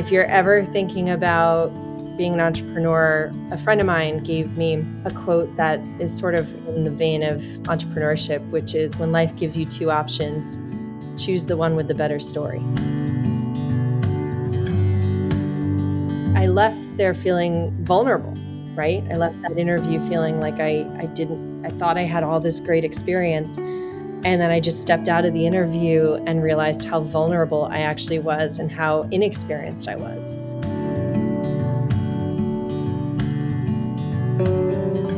If you're ever thinking about being an entrepreneur, a friend of mine gave me a quote that is sort of in the vein of entrepreneurship, which is when life gives you two options, choose the one with the better story. I left there feeling vulnerable, right? I left that interview feeling like I, I didn't, I thought I had all this great experience. And then I just stepped out of the interview and realized how vulnerable I actually was and how inexperienced I was.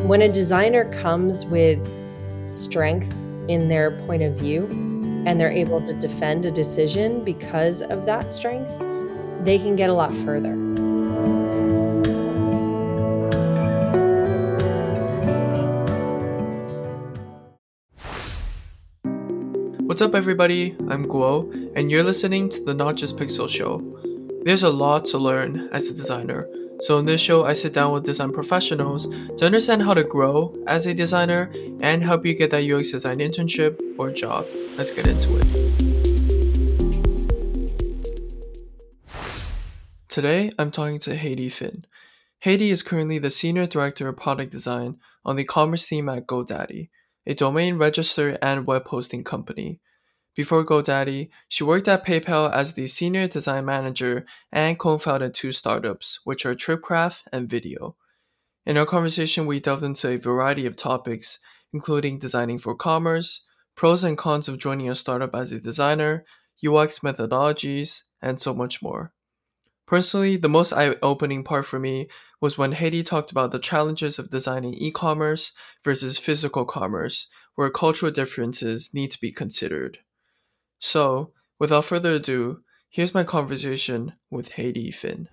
When a designer comes with strength in their point of view and they're able to defend a decision because of that strength, they can get a lot further. Up, everybody? I'm Guo, and you're listening to the Not Just Pixel Show. There's a lot to learn as a designer, so in this show, I sit down with design professionals to understand how to grow as a designer and help you get that UX design internship or job. Let's get into it. Today, I'm talking to Heidi Finn. Heidi is currently the Senior Director of Product Design on the commerce team at GoDaddy a domain register and web hosting company. Before GoDaddy, she worked at PayPal as the senior design manager and co founded two startups, which are TripCraft and Videoo. In our conversation, we delved into a variety of topics, including designing for commerce, pros and cons of joining a startup as a designer, UX methodologies, and so much more. Personally, the most eye opening part for me was when Heidi talked about the challenges of designing e commerce versus physical commerce, where cultural differences need to be considered. So, without further ado, here's my conversation with Heidi Finn.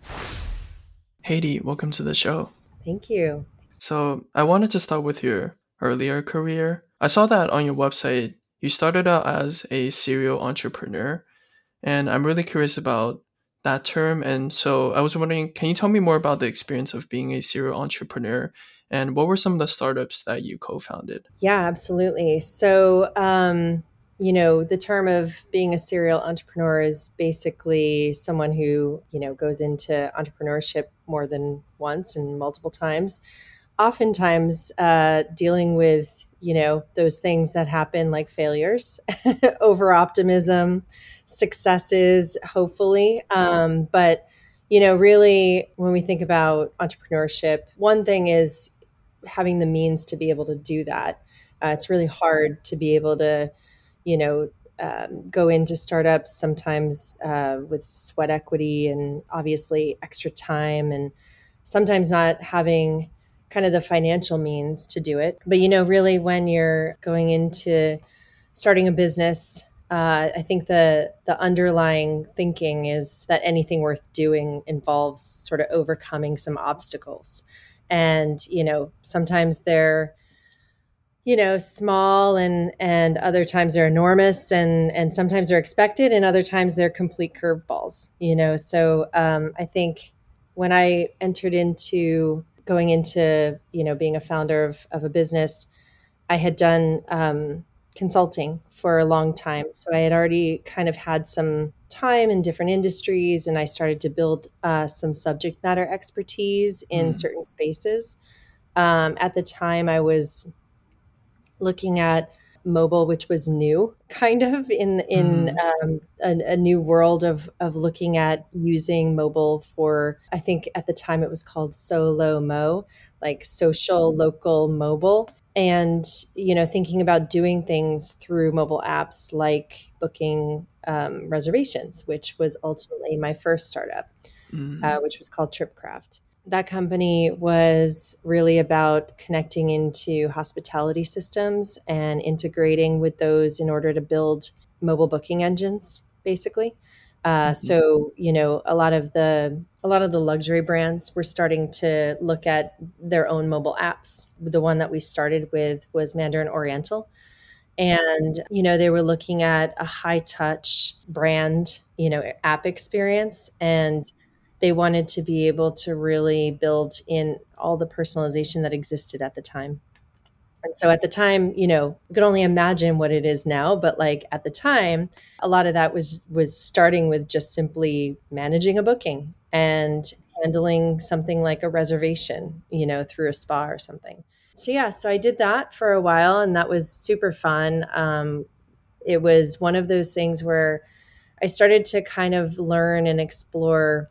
Heidi, welcome to the show. Thank you. So, I wanted to start with your earlier career. I saw that on your website, you started out as a serial entrepreneur, and I'm really curious about that term. And so I was wondering, can you tell me more about the experience of being a serial entrepreneur? And what were some of the startups that you co founded? Yeah, absolutely. So, um, you know, the term of being a serial entrepreneur is basically someone who, you know, goes into entrepreneurship more than once and multiple times. Oftentimes, uh, dealing with, you know, those things that happen like failures, over optimism, successes, hopefully. Um, but, you know, really, when we think about entrepreneurship, one thing is having the means to be able to do that. Uh, it's really hard to be able to, you know, um, go into startups sometimes uh, with sweat equity and obviously extra time and sometimes not having kind of the financial means to do it. But, you know, really when you're going into starting a business, uh, I think the the underlying thinking is that anything worth doing involves sort of overcoming some obstacles, and you know sometimes they're you know small and and other times they're enormous and and sometimes they're expected and other times they're complete curveballs. You know, so um, I think when I entered into going into you know being a founder of of a business, I had done. Um, consulting for a long time. So I had already kind of had some time in different industries and I started to build uh, some subject matter expertise in mm. certain spaces. Um, at the time, I was looking at mobile, which was new, kind of in in mm. um, a, a, new world of of looking at using mobile for. I think at the time it was called SoLoMo, like social local mobile and you know thinking about doing things through mobile apps like booking um, reservations which was ultimately my first startup mm-hmm. uh, which was called tripcraft that company was really about connecting into hospitality systems and integrating with those in order to build mobile booking engines basically uh, mm-hmm. So you know, a lot of the a lot of the luxury brands were starting to look at their own mobile apps. The one that we started with was Mandarin Oriental, and you know they were looking at a high touch brand, you know, app experience, and they wanted to be able to really build in all the personalization that existed at the time. And so at the time, you know, you could only imagine what it is now, but like at the time, a lot of that was was starting with just simply managing a booking and handling something like a reservation, you know, through a spa or something. So, yeah, so I did that for a while and that was super fun. Um, it was one of those things where I started to kind of learn and explore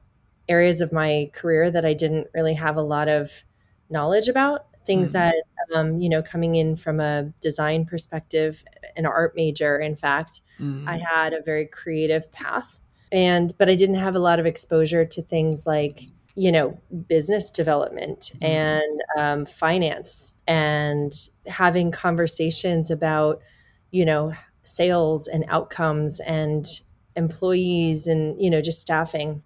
areas of my career that I didn't really have a lot of knowledge about. Things mm. that, um, you know, coming in from a design perspective, an art major, in fact, mm. I had a very creative path. And, but I didn't have a lot of exposure to things like, you know, business development mm. and um, finance and having conversations about, you know, sales and outcomes and employees and you know just staffing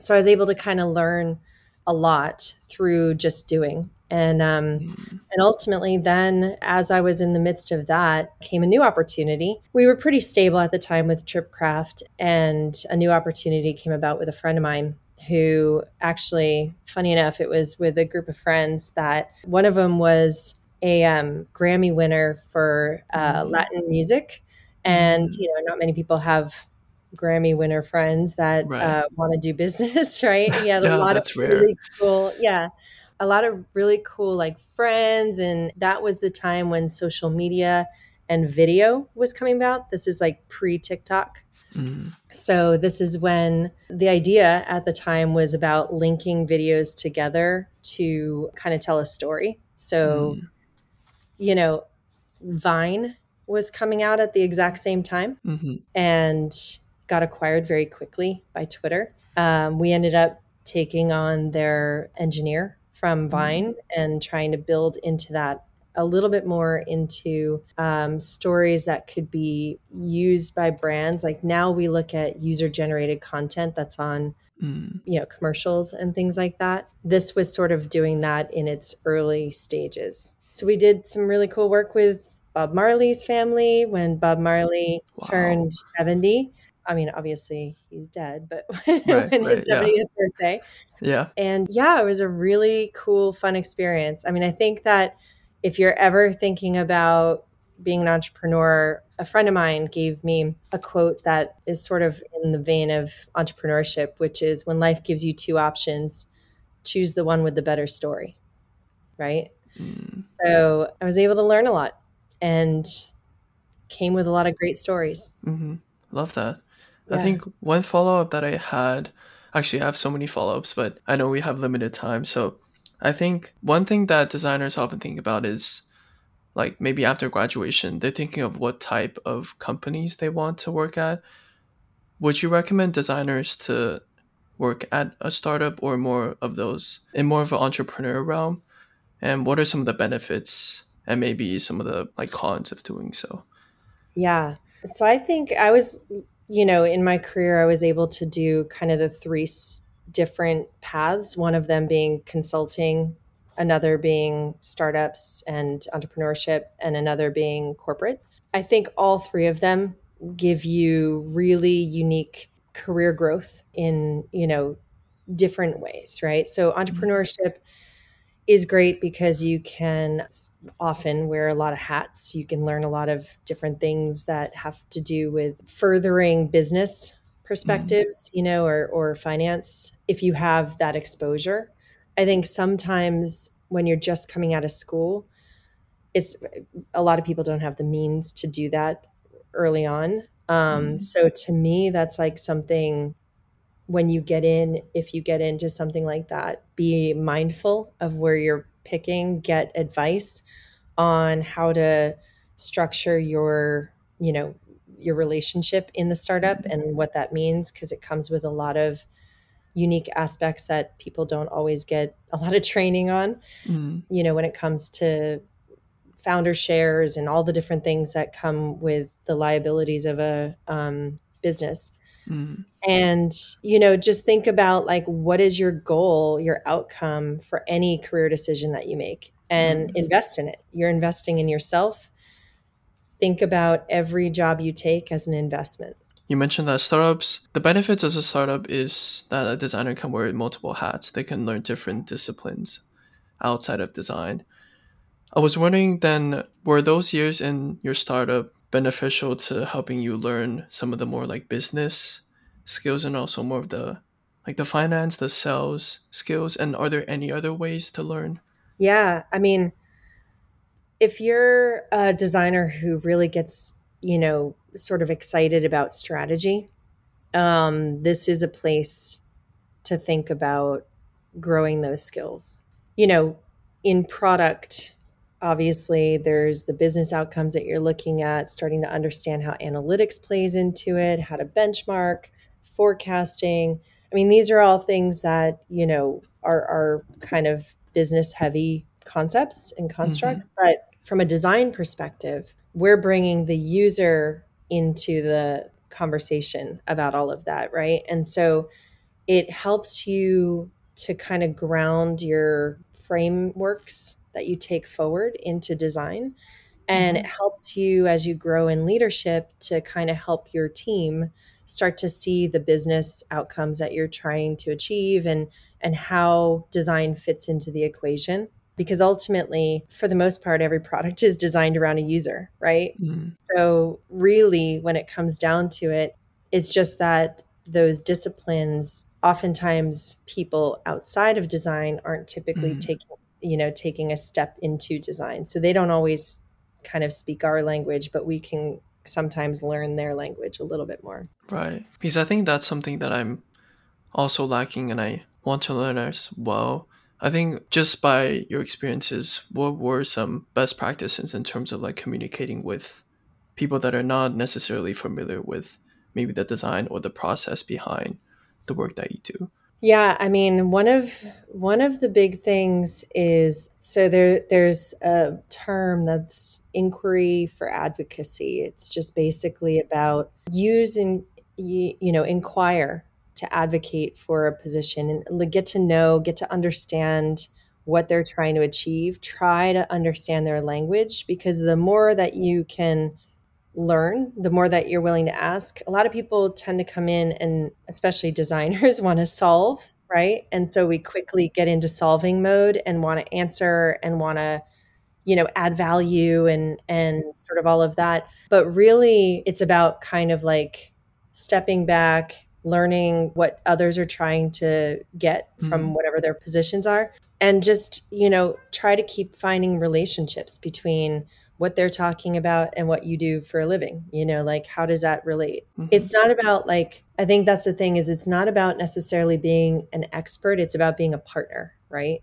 so i was able to kind of learn a lot through just doing and um, mm. and ultimately then as i was in the midst of that came a new opportunity we were pretty stable at the time with tripcraft and a new opportunity came about with a friend of mine who actually funny enough it was with a group of friends that one of them was a um, grammy winner for uh, mm. latin music and mm. you know not many people have Grammy winner friends that right. uh, want to do business, right? He had a lot of really cool, yeah, a lot of really cool like friends, and that was the time when social media and video was coming about. This is like pre TikTok. Mm. So this is when the idea at the time was about linking videos together to kind of tell a story. So, mm. you know, Vine was coming out at the exact same time. Mm-hmm. And got acquired very quickly by Twitter. Um, we ended up taking on their engineer from mm-hmm. Vine and trying to build into that a little bit more into um, stories that could be used by brands. Like now we look at user generated content that's on mm. you know commercials and things like that. This was sort of doing that in its early stages. So we did some really cool work with Bob Marley's family when Bob Marley wow. turned 70. I mean, obviously he's dead, but when, right, when right, his 70th yeah. birthday. Yeah. And yeah, it was a really cool, fun experience. I mean, I think that if you're ever thinking about being an entrepreneur, a friend of mine gave me a quote that is sort of in the vein of entrepreneurship, which is when life gives you two options, choose the one with the better story. Right. Mm. So I was able to learn a lot and came with a lot of great stories. Mm-hmm. Love that. Yeah. I think one follow up that I had, actually, I have so many follow ups, but I know we have limited time. So I think one thing that designers often think about is like maybe after graduation, they're thinking of what type of companies they want to work at. Would you recommend designers to work at a startup or more of those in more of an entrepreneur realm? And what are some of the benefits and maybe some of the like cons of doing so? Yeah. So I think I was you know, in my career, I was able to do kind of the three different paths, one of them being consulting, another being startups and entrepreneurship, and another being corporate. I think all three of them give you really unique career growth in, you know, different ways, right? So mm-hmm. Is great because you can often wear a lot of hats. You can learn a lot of different things that have to do with furthering business perspectives, mm-hmm. you know, or, or finance if you have that exposure. I think sometimes when you're just coming out of school, it's a lot of people don't have the means to do that early on. Um, mm-hmm. So to me, that's like something when you get in, if you get into something like that, be mindful of where you're picking, get advice on how to structure your, you know, your relationship in the startup mm-hmm. and what that means because it comes with a lot of unique aspects that people don't always get a lot of training on. Mm. You know, when it comes to founder shares and all the different things that come with the liabilities of a um, business. Mm. And, you know, just think about like what is your goal, your outcome for any career decision that you make and mm. invest in it. You're investing in yourself. Think about every job you take as an investment. You mentioned that startups, the benefits as a startup is that a designer can wear multiple hats. They can learn different disciplines outside of design. I was wondering then, were those years in your startup beneficial to helping you learn some of the more like business skills and also more of the like the finance, the sales skills, and are there any other ways to learn? Yeah, I mean, if you're a designer who really gets, you know, sort of excited about strategy, um, this is a place to think about growing those skills. You know, in product, obviously there's the business outcomes that you're looking at, starting to understand how analytics plays into it, how to benchmark, forecasting. I mean, these are all things that, you know, are, are kind of business heavy concepts and constructs. Mm-hmm. But from a design perspective, we're bringing the user into the conversation about all of that, right? And so it helps you to kind of ground your frameworks that you take forward into design. And mm-hmm. it helps you as you grow in leadership to kind of help your team start to see the business outcomes that you're trying to achieve and and how design fits into the equation because ultimately for the most part every product is designed around a user right mm. so really when it comes down to it it's just that those disciplines oftentimes people outside of design aren't typically mm. taking you know taking a step into design. So they don't always kind of speak our language but we can sometimes learn their language a little bit more. Right. Because i think that's something that i'm also lacking and i want to learn as well. I think just by your experiences what were some best practices in terms of like communicating with people that are not necessarily familiar with maybe the design or the process behind the work that you do yeah, I mean, one of one of the big things is so there there's a term that's inquiry for advocacy. It's just basically about using you, you know, inquire to advocate for a position and get to know, get to understand what they're trying to achieve, try to understand their language because the more that you can learn, the more that you're willing to ask. A lot of people tend to come in and, especially designers, want to solve, right? And so we quickly get into solving mode and want to answer and want to you know add value and and sort of all of that but really it's about kind of like stepping back learning what others are trying to get from mm-hmm. whatever their positions are and just you know try to keep finding relationships between what they're talking about and what you do for a living you know like how does that relate mm-hmm. it's not about like i think that's the thing is it's not about necessarily being an expert it's about being a partner right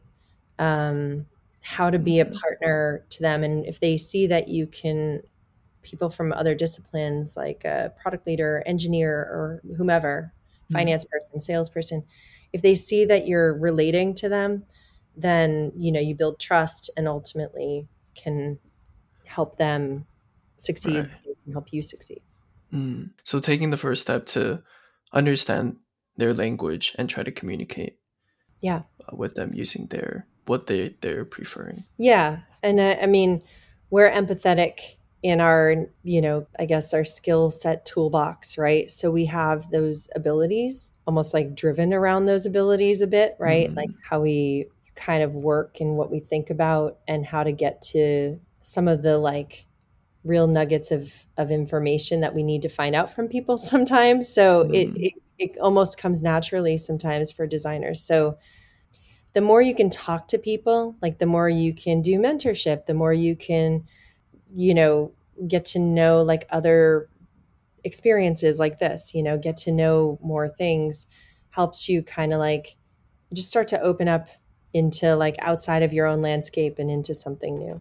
um how to be a mm-hmm. partner to them and if they see that you can people from other disciplines like a product leader engineer or whomever mm-hmm. finance person salesperson if they see that you're relating to them then you know you build trust and ultimately can help them succeed right. and help you succeed. Mm. So taking the first step to understand their language and try to communicate yeah uh, with them using their what they they're preferring yeah and uh, i mean we're empathetic in our you know i guess our skill set toolbox right so we have those abilities almost like driven around those abilities a bit right mm. like how we kind of work and what we think about and how to get to some of the like real nuggets of of information that we need to find out from people sometimes. So mm. it, it it almost comes naturally sometimes for designers. So the more you can talk to people like the more you can do mentorship the more you can you know get to know like other experiences like this you know get to know more things helps you kind of like just start to open up into like outside of your own landscape and into something new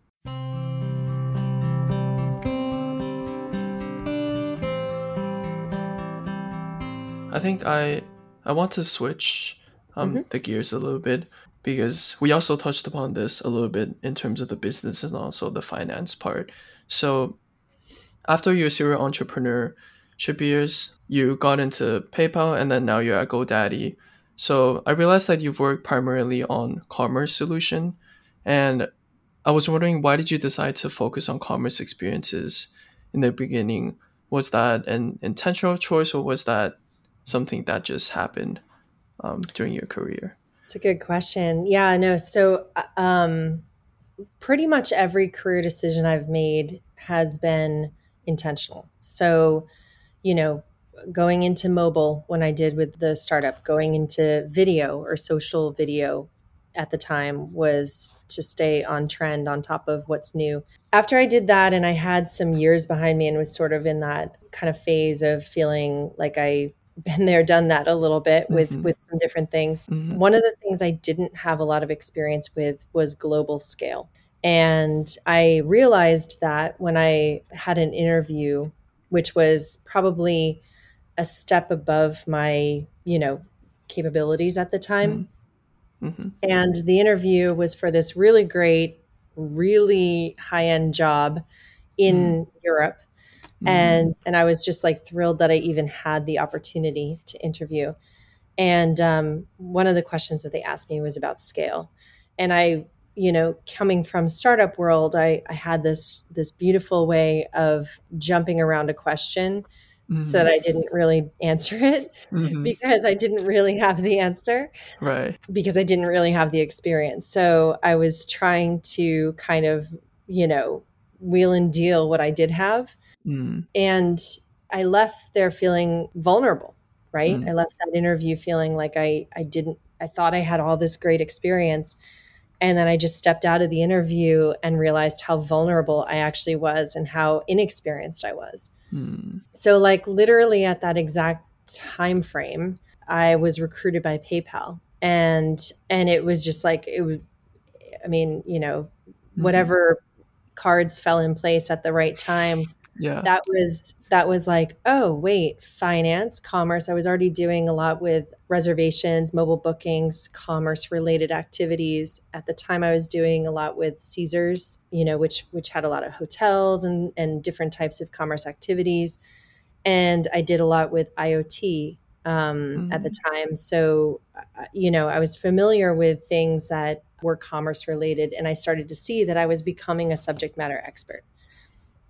I think I I want to switch um, mm-hmm. the gears a little bit because we also touched upon this a little bit in terms of the business and also the finance part. So after you're a serial entrepreneur, years, you got into PayPal and then now you're at GoDaddy. So I realized that you've worked primarily on commerce solution and I was wondering why did you decide to focus on commerce experiences in the beginning? Was that an intentional choice or was that something that just happened um, during your career? It's a good question. Yeah, no. So, uh, um, pretty much every career decision I've made has been intentional. So, you know, going into mobile when I did with the startup, going into video or social video at the time was to stay on trend on top of what's new. After I did that and I had some years behind me and was sort of in that kind of phase of feeling like I been there done that a little bit with Mhm. with some different things. Mhm. One of the things I didn't have a lot of experience with was global scale. And I realized that when I had an interview which was probably a step above my, you know, capabilities at the time. Mhm. And the interview was for this really great, really high-end job in Europe. Mhm. And and I was just like thrilled that I even had the opportunity to interview. And um, one of the questions that they asked me was about scale. And I, you know, coming from startup world, I, I had this this beautiful way of jumping around a question so that I didn't really answer it Mhm. because I didn't really have the answer right. because I didn't really have the experience. So I was trying to kind of, you know, wheel and deal what I did have. Mm. And I left there feeling vulnerable, right? Mm. I left that interview feeling like I, I didn't, I thought I had all this great experience. And then I just stepped out of the interview and realized how vulnerable I actually was and how inexperienced I was. Mm. So like literally at that exact time frame, I was recruited by PayPal and and it was just like it was I mean, you know, Mhm. whatever cards fell in place at the right time, Yeah. that was that was like, oh, wait, finance, commerce. I was already doing a lot with reservations, mobile bookings, commerce related activities. At the time I was doing a lot with Caesars, you know, which which had a lot of hotels and and different types of commerce activities. And I did a lot with IoT um, at the time. So, uh, you know, I was familiar with things that were commerce related, and I started to see that I was becoming a subject matter expert.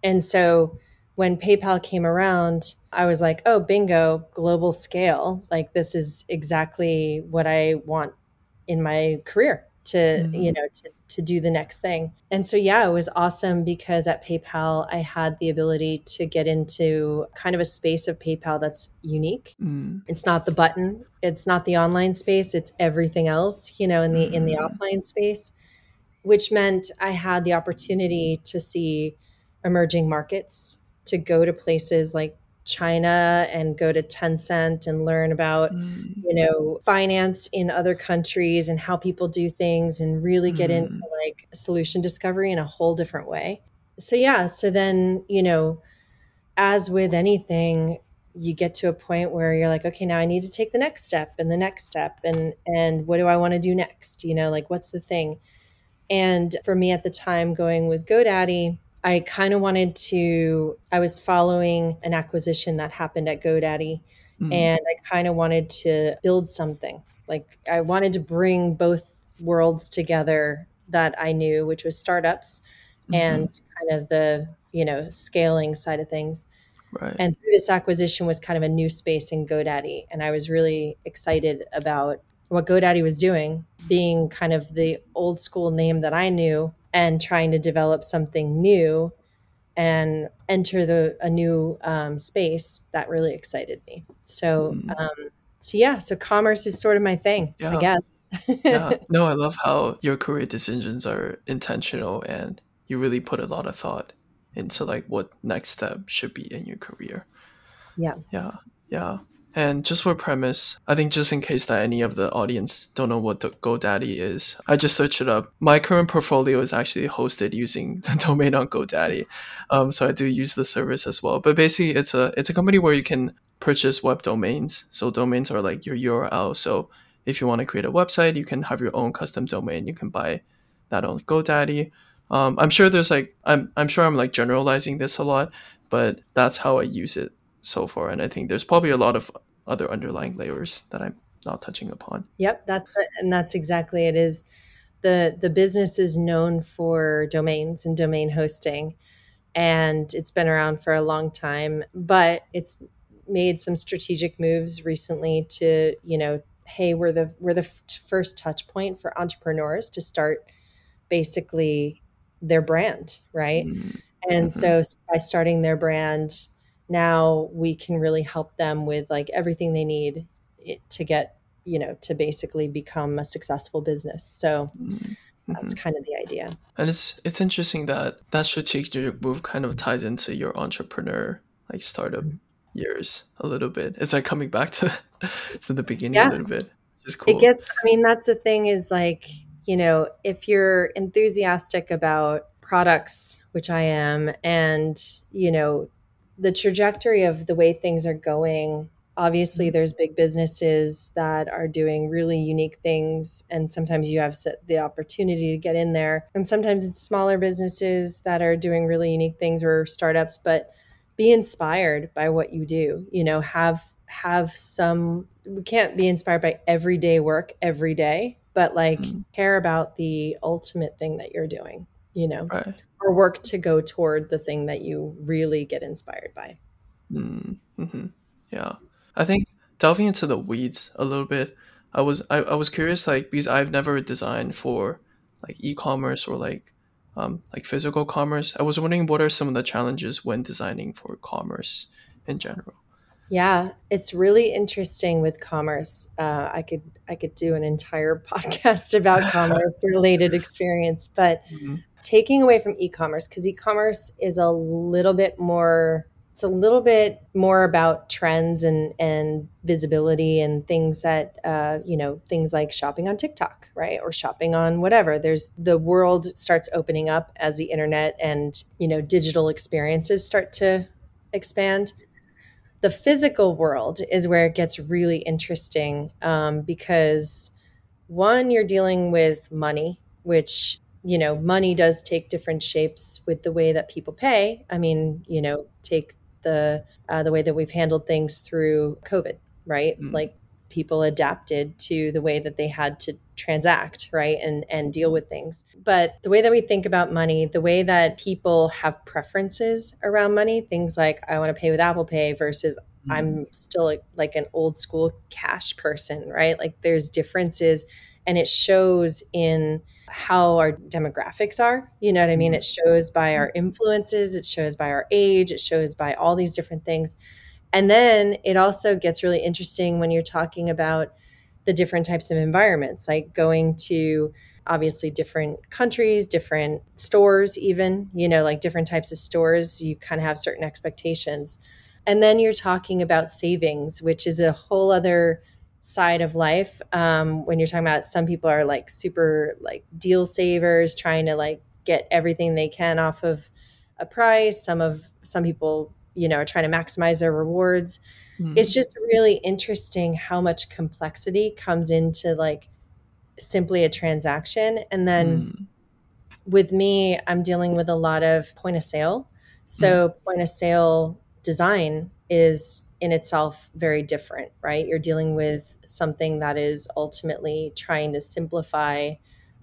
And so when PayPal came around, I was like, oh, bingo, global scale. Like, this is exactly what I want in my career to, Mhm. you know, to, to do the next thing. And so, yeah, it was awesome because at PayPal, I had the ability to get into kind of a space of PayPal that's unique. Mm. It's not the button, it's not the online space, it's everything else, you know, in the in the Mhm. offline space, which meant I had the opportunity to see emerging markets, to go to places like China and go to Tencent and learn about Mm. you know finance in other countries and how people do things and really get Mhm. into like solution discovery in a whole different way. So yeah, so then, you know, as with anything, you get to a point where you're like, okay, now I need to take the next step and the next step and and what do I want to do next? You know, like what's the thing? And for me at the time going with GoDaddy, I kind of wanted to I was following an acquisition that happened at GoDaddy Mm. and I kind of wanted to build something. Like I wanted to bring both worlds together that I knew, which was startups Mhm. and kind of the, you know, scaling side of things. right. And through this acquisition was kind of a new space in GoDaddy. And I was really excited about what GoDaddy was doing, being kind of the old school name that I knew and trying to develop something new and enter the a new um, space that really excited me. So, Mm. um, so yeah, so commerce is sort of my thing, Yeah. I guess. yeah. No, I love how your career decisions are intentional and you really put a lot of thought into like what next step should be in your career. Yeah. Yeah. Yeah. And just for premise, I think just in case that any of the audience don't know what GoDaddy is, I just searched it up. My current portfolio is actually hosted using the domain on GoDaddy, um, so I do use the service as well. But basically, it's a it's a company where you can purchase web domains. So domains are like your URL. So if you want to create a website, you can have your own custom domain. You can buy that on GoDaddy. Um, I'm sure there's like I'm I'm sure I'm like generalizing this a lot, but that's how I use it so far. And I think there's probably a lot of other underlying layers that I'm not touching upon. Yep, that's what, and that's exactly it. Is the the business is known for domains and domain hosting, and it's been around for a long time. But it's made some strategic moves recently to you know, hey, we're the we're the first touch point for entrepreneurs to start basically their brand, right? Mm, And Mhm. so by starting their brand, now we can really help them with like everything they need to get you know to basically become a successful business so mm-hmm. that's kind of the idea and it's it's interesting that that strategic move kind of ties into your entrepreneur like startup mm-hmm. years a little bit it's like coming back to to the beginning yeah. a little bit cool. it gets i mean that's the thing is like you know if you're enthusiastic about products which i am and you know the trajectory of the way things are going obviously mm-hmm. there's big businesses that are doing really unique things and sometimes you have the opportunity to get in there and sometimes it's smaller businesses that are doing really unique things or startups but be inspired by what you do you know have have some we can't be inspired by everyday work every day but like mm-hmm. care about the ultimate thing that you're doing you know right. Or work to go toward the thing that you really get inspired by mm-hmm. yeah I think delving into the weeds a little bit, I was I, I was curious like because I've never designed for like e-commerce or like um, like physical commerce. I was wondering what are some of the challenges when designing for commerce in general. Yeah, it's really interesting with commerce. Uh, I could I could do an entire podcast about commerce related experience, but mm-hmm. Taking away from e-commerce because e-commerce is a little bit more it's a little bit more about trends and and visibility and things that uh, you know things like shopping on TikTok, right, or shopping on whatever. There's the world starts opening up as the internet and you know digital experiences start to expand. The physical world is where it gets really interesting um, because one, you're dealing with money, which you know money does take different shapes with the way that people pay i mean you know take the uh, the way that we've handled things through COVID, right? Mm. Like people adapted to the way that they had to transact right and and deal with things but the way that we think about money the way that people have preferences around money things like i want to pay with apple pay versus mm. i'm still like an old school cash person right like there's differences and it shows in how our demographics are. You know what I mean? Mm-hmm. It shows by our influences, it shows by our age, it shows by all these different things. And then it also gets really interesting when you're talking about the different types of environments, like going to obviously different countries, different stores, even, you know, like different types of stores, you kind of have certain expectations. And then you're talking about savings, which is a whole other side of life um, when you're talking about some people are like super like deal savers trying to like get everything they can off of a price some of some people you know are trying to maximize their rewards mm. it's just really interesting how much complexity comes into like simply a transaction and then mm. with me i'm dealing with a lot of point of sale so mm. point of sale design is in itself very different, right? You're dealing with something that is ultimately trying to simplify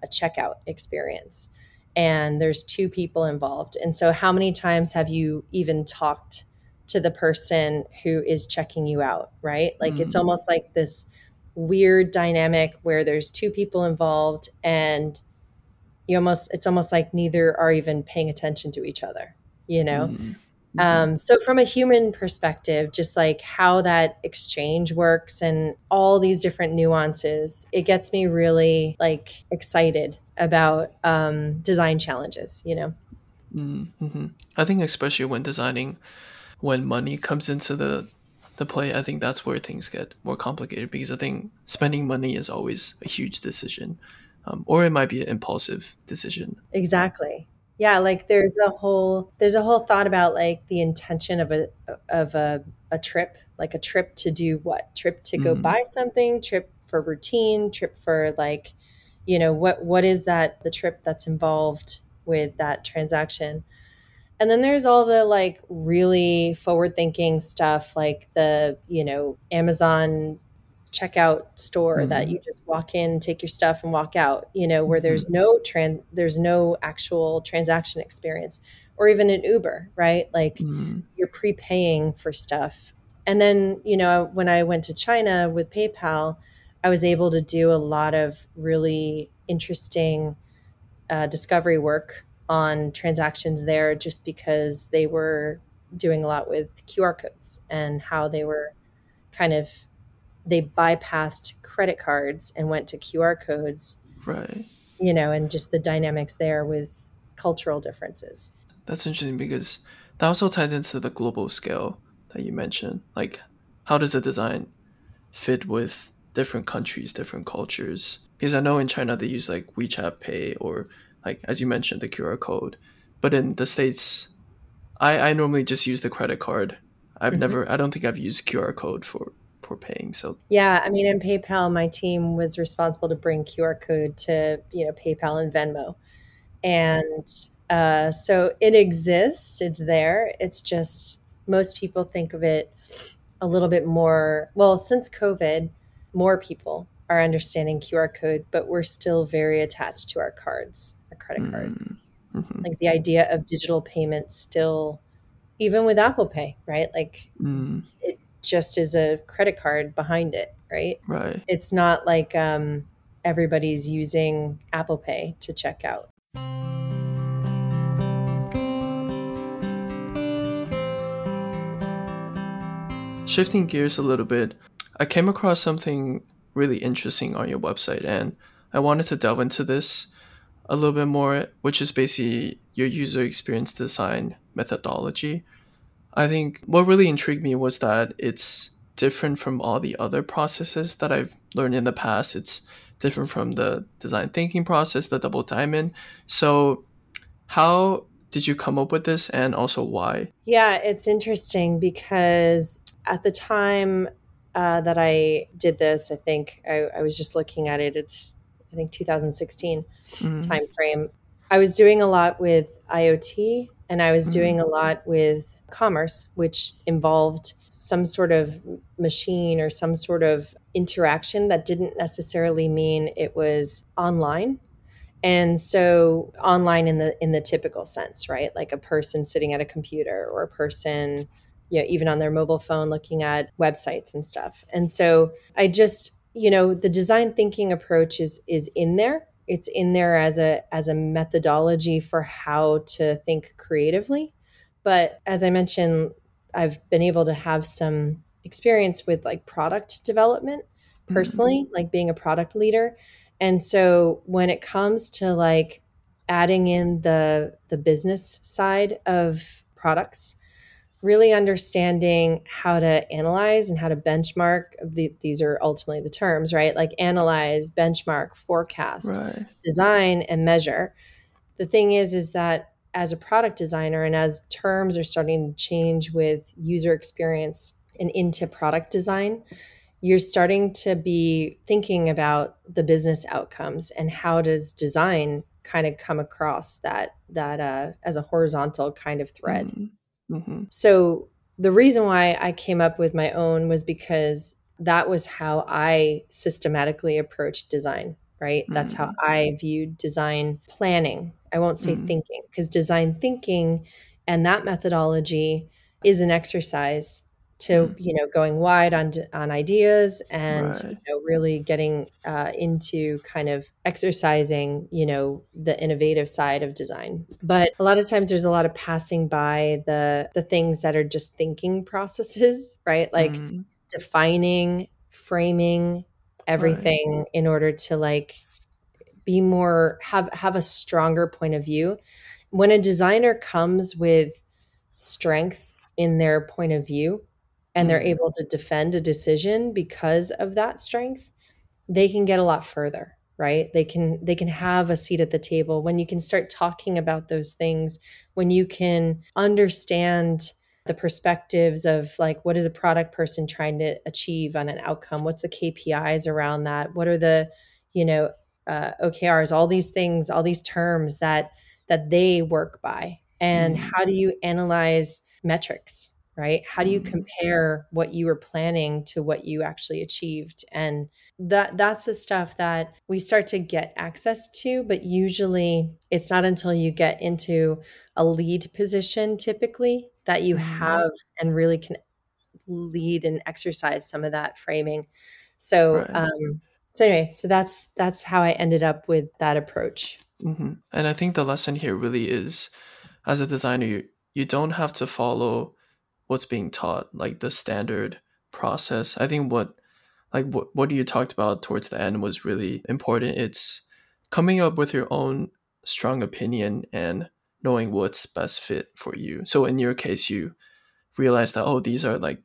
a checkout experience. And there's two people involved. And so, how many times have you even talked to the person who is checking you out, right? Like, mm. it's almost like this weird dynamic where there's two people involved and you almost it's almost like neither are even paying attention to each other you know mm. Mm-hmm. Um, so, from a human perspective, just like how that exchange works and all these different nuances, it gets me really like excited about um, design challenges, you know? Mm-hmm. I think, especially when designing, when money comes into the the play, I think that's where things get more complicated because I think spending money is always a huge decision, um, or it might be an impulsive decision. Exactly yeah like there's a whole there's a whole thought about like the intention of a of a, a trip like a trip to do what trip to go mm. buy something trip for routine trip for like you know what what is that the trip that's involved with that transaction and then there's all the like really forward thinking stuff like the you know amazon checkout store mm-hmm. that you just walk in, take your stuff and walk out, you know, where there's mm-hmm. no trans there's no actual transaction experience or even an Uber, right? Like mm-hmm. you're prepaying for stuff. And then, you know, when I went to China with PayPal, I was able to do a lot of really interesting uh, discovery work on transactions there just because they were doing a lot with QR codes and how they were kind of they bypassed credit cards and went to QR codes. Right. You know, and just the dynamics there with cultural differences. That's interesting because that also ties into the global scale that you mentioned. Like, how does a design fit with different countries, different cultures? Because I know in China they use like WeChat Pay or like as you mentioned the QR code, but in the states, I I normally just use the credit card. I've mm-hmm. never I don't think I've used QR code for for paying. So yeah, I mean in PayPal, my team was responsible to bring QR code to you know PayPal and Venmo, and uh, so it exists. It's there. It's just most people think of it a little bit more. Well, since COVID, more people are understanding QR code, but we're still very attached to our cards, our credit cards. Mm-hmm. Like the idea of digital payments still, even with Apple Pay, right? Like mm. it just is a credit card behind it, right? Right. It's not like um, everybody's using Apple Pay to check out. Shifting gears a little bit, I came across something really interesting on your website and I wanted to delve into this a little bit more, which is basically your user experience design methodology. I think what really intrigued me was that it's different from all the other processes that I've learned in the past. It's different from the design thinking process, the double diamond. So, how did you come up with this and also why? Yeah, it's interesting because at the time uh, that I did this, I think I, I, was just looking at it. It's I think 2016 mm-hmm. time frame. I was doing a lot with IoT, and I was mm-hmm. doing a lot with commerce, which involved some sort of machine or some sort of interaction that didn't necessarily mean it was online and so online in the in the typical sense right like a person sitting at a computer or a person you know, even on their mobile phone looking at websites and stuff. And so I just, you know, the design thinking approach is is in there. It's in there as a as a methodology for how to think creatively. But as I mentioned, I've been able to have some experience with like product development personally, mm-hmm. like being a product leader. And so when it comes to like adding in the the business side of products, really understanding how to analyze and how to benchmark the, these are ultimately the terms right like analyze benchmark forecast right. design and measure the thing is is that as a product designer and as terms are starting to change with user experience and into product design you're starting to be thinking about the business outcomes and how does design kind of come across that that uh, as a horizontal kind of thread mm-hmm Mm-hmm. So the reason why I came up with my own was because that was how I systematically approached design, right? Mm-hmm. That's how mm. I viewed design planning. I won't say mm-hmm. thinking because design thinking and that methodology is an exercise to mm. you know going wide on on ideas and right. you know really getting uh, into kind of exercising you know the innovative side of design but a lot of times there's a lot of passing by the the things that are just thinking processes right like mm. defining framing everything right. in order to like be more have have a stronger point of view. When a designer comes with strength in their point of view and they're mm-hmm. able to defend a decision because of that strength they can get a lot further right? They can they can have a seat at the table. When you can start talking about those things when you can understand the perspectives of like what is a product person trying to achieve on an outcome? What's the kpis around that? What are the you know uh, okrs all these things all these terms that that they work by and mm. how do you analyze metrics right how do you mm-hmm. compare what you were planning to what you actually achieved and that that's the stuff that we start to get access to but usually it's not until you get into a lead position typically that you mm-hmm. have and really can lead and exercise some of that framing so right. um so anyway so that's that's how i ended up with that approach mm-hmm. and i think the lesson here really is as a designer you, you don't have to follow what's being taught, like the standard process. I think what like what what you talked about towards the end was really important. It's coming up with your own strong opinion and knowing what's best fit for you. So in your case, you realize that oh, these are like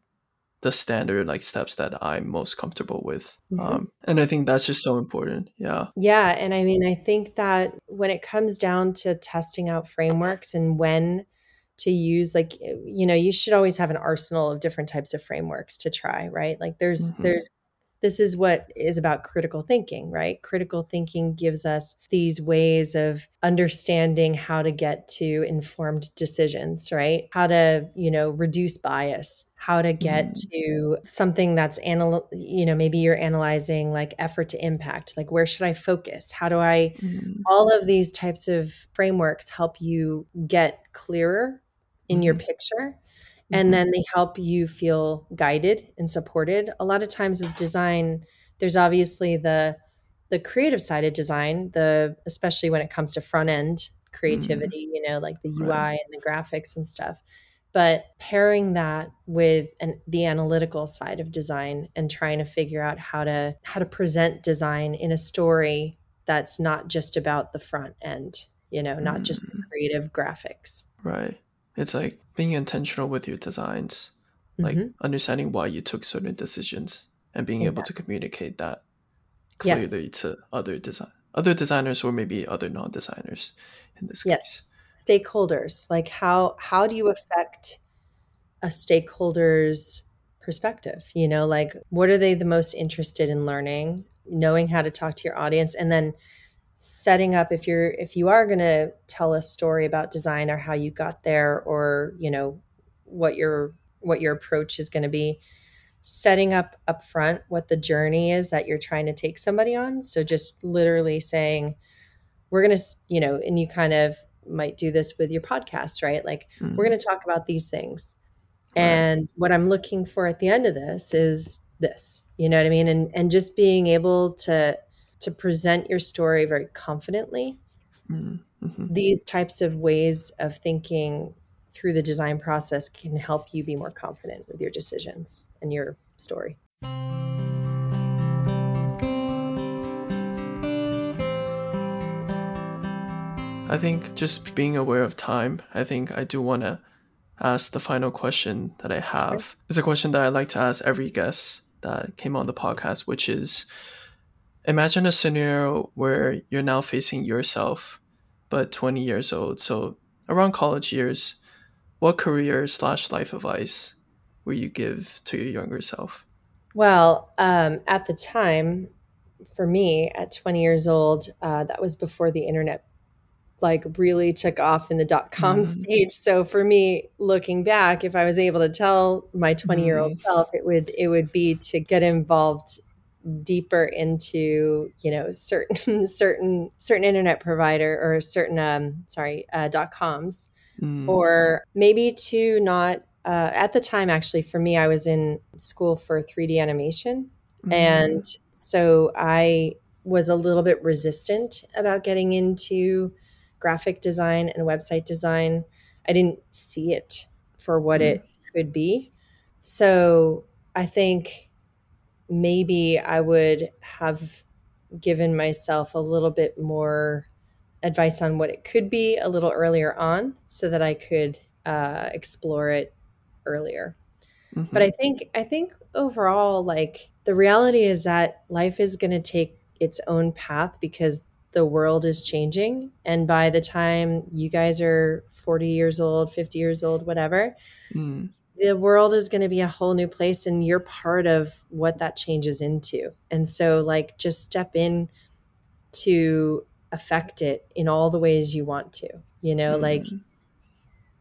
the standard like steps that I'm most comfortable with. Mm-hmm. Um, and I think that's just so important. Yeah. Yeah. And I mean, I think that when it comes down to testing out frameworks and when to use like you know you should always have an arsenal of different types of frameworks to try right like there's mm-hmm. there's this is what is about critical thinking, right? Critical thinking gives us these ways of understanding how to get to informed decisions, right? How to, you know, reduce bias, how to get mm. to something that's anal you know, maybe you're analyzing like effort to impact, like where should I focus? How do I mm. all of these types of frameworks help you get clearer in mm. your mm-hmm. picture and mm-hmm. then they help you feel guided and supported a lot of times with design there's obviously the the creative side of design the especially when it comes to front end mm-hmm. creativity mm-hmm. you know like the ui right. and the graphics and stuff but pairing that with an, the analytical side of design and trying to figure out how to how to present design in a story that's not just about the front end you know not mm-hmm. just the mm. creative graphics right it's like being intentional with your designs, like mm-hmm. understanding why you took certain decisions and being exactly. able to communicate that clearly yes. to other design other designers or maybe other non-designers in this yes. case. Stakeholders, like how how do you affect a stakeholder's perspective? You know, like what are they the most interested in learning? Knowing how to talk to your audience and then setting up if you're if you are going to tell a story about design or how you got there or you know what your what your approach is going to be setting up up front what the journey is that you're trying to take somebody on so just literally saying we're going to you know and you kind of might do this with your podcast right like mm-hmm. we're going to talk about these things right. and what i'm looking for at the end of this is this you know what i mean and and just being able to to present your story very confidently. Mm-hmm. These types of ways of thinking through the design process can help you be more confident with your decisions and your story. I think just being aware of time, I think I do want to ask the final question that I have. Sure. It's a question that I like to ask every guest that came on the podcast, which is imagine a scenario where you're now facing yourself, but 20 years old. So around college years, what career slash life advice would you give to your younger self? Well, um, at the time, for me, at 20 years old, uh, that was before the internet like really took off in the dot com mm. stage. So for me, looking back, if I was able to tell my 20 year old mm. self, it would it would be to get involved deeper into you know certain certain certain internet provider or certain um sorry uh, dot coms mm. or maybe to not uh, at the time actually for me i was in school for 3d animation mm. and so i was a little bit resistant about getting into graphic design and website design i didn't see it for what mm. it could be so i think maybe I would have given myself a little bit more advice on what it could be a little earlier on so that I could uh, explore it earlier. Mm-hmm. But I think I think overall like the reality is that life is going to take its own path because the world is changing and by the time you guys are 40 years old, 50 years old, whatever, mm the world is going to be a whole new place and you're part of what that changes into. And so like just step in to affect it in all the ways you want to. You know, mm-hmm. like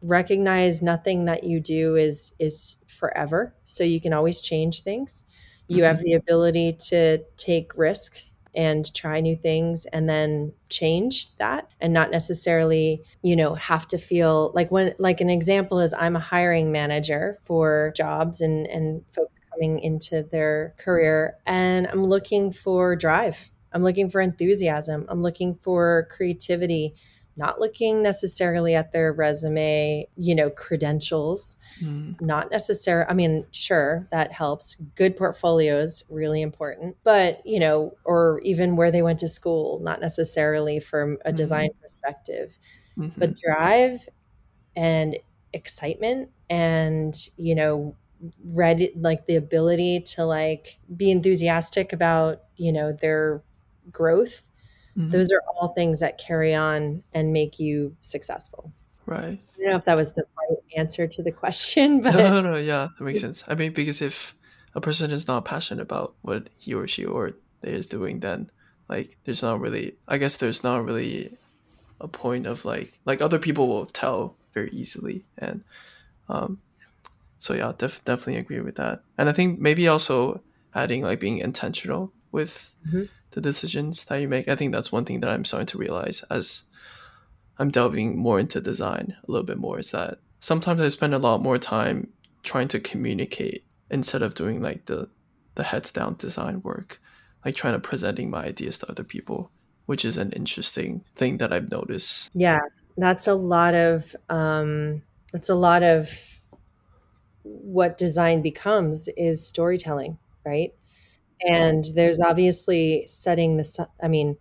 recognize nothing that you do is is forever. So you can always change things. You mm-hmm. have the ability to take risk and try new things and then change that and not necessarily you know have to feel like when like an example is i'm a hiring manager for jobs and and folks coming into their career and i'm looking for drive. I'm looking for enthusiasm. I'm looking for creativity not looking necessarily at their resume, you know, credentials, Mm. not necessarily, I mean, sure, that helps. Good portfolios, really important, but, you know, or even where they went to school, not necessarily from a Mhm. design perspective, Mhm. but drive and excitement and, you know, ready, like the ability to like be enthusiastic about, you know, their growth Mhm. those are all things that carry on and make you successful. right. I don't know if that was the right answer to the question, but No, no, yeah, that makes sense. I mean, because if a person is not passionate about what he or she or they is doing, then like there's not really. I guess there's not really a point of like like other people will tell very easily, and um, so yeah, def- definitely agree with that. And I think maybe also adding like being intentional with Mhm. The decisions that you make. I think that's one thing that I'm starting to realize as I'm delving more into design a little bit more is that sometimes I spend a lot more time trying to communicate instead of doing like the the heads down design work, like trying to presenting my ideas to other people, which is an interesting thing that I've noticed. yeah, that's a lot of um that's a lot of what design becomes is storytelling, right? And there's obviously setting the i mean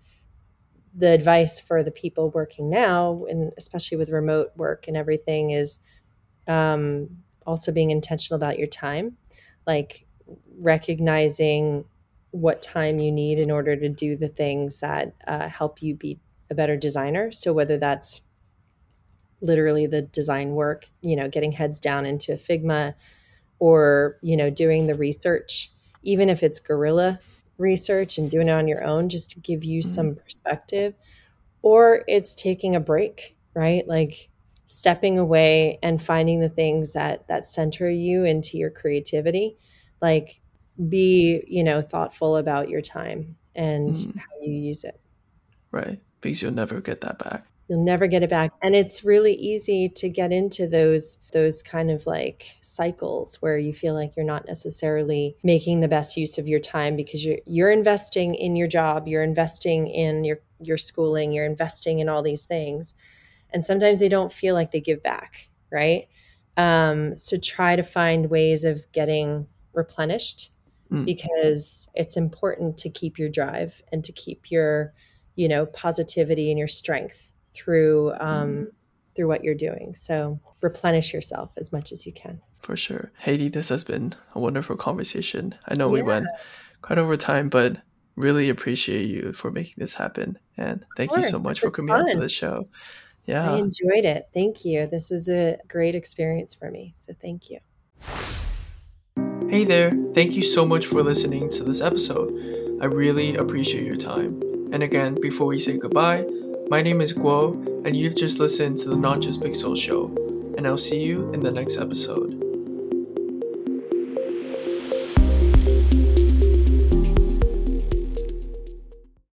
the advice for the people working now and especially with remote work and everything is um, also being intentional about your time like recognizing what time you need in order to do the things that uh, help you be a better designer. So whether that's literally the design work you know getting heads down into a figma or you know doing the research even if it's guerrilla research and doing it on your own just to give you some perspective or it's taking a break right like stepping away and finding the things that that center you into your creativity like be you know thoughtful about your time and Mm. how you use it Right. Because you'll never get that back. You'll never get it back. And it's really easy to get into those those kind of like cycles where you feel like you're not necessarily making the best use of your time because you're you're investing in your job you're investing in your your schooling you're investing in all these things. And sometimes they don't feel like they give back right? Um, so try to find ways of getting replenished Mm. because it's important to keep your drive and to keep your you know positivity and your strength through um, through what you're doing so replenish yourself as much as you can For sure. Heidi, this has been a wonderful conversation. I know we went quite over time, but really appreciate you for making this happen. And thank you so much for coming onto fun. the show. Yeah, I enjoyed it thank you this was a great experience for me so thank you Hey there, thank you so much for listening to this episode. I really appreciate your time. And again, before we say goodbye, my name is Guo, and you've just listened to the Not Just Pixel show, and I'll see you in the next episode.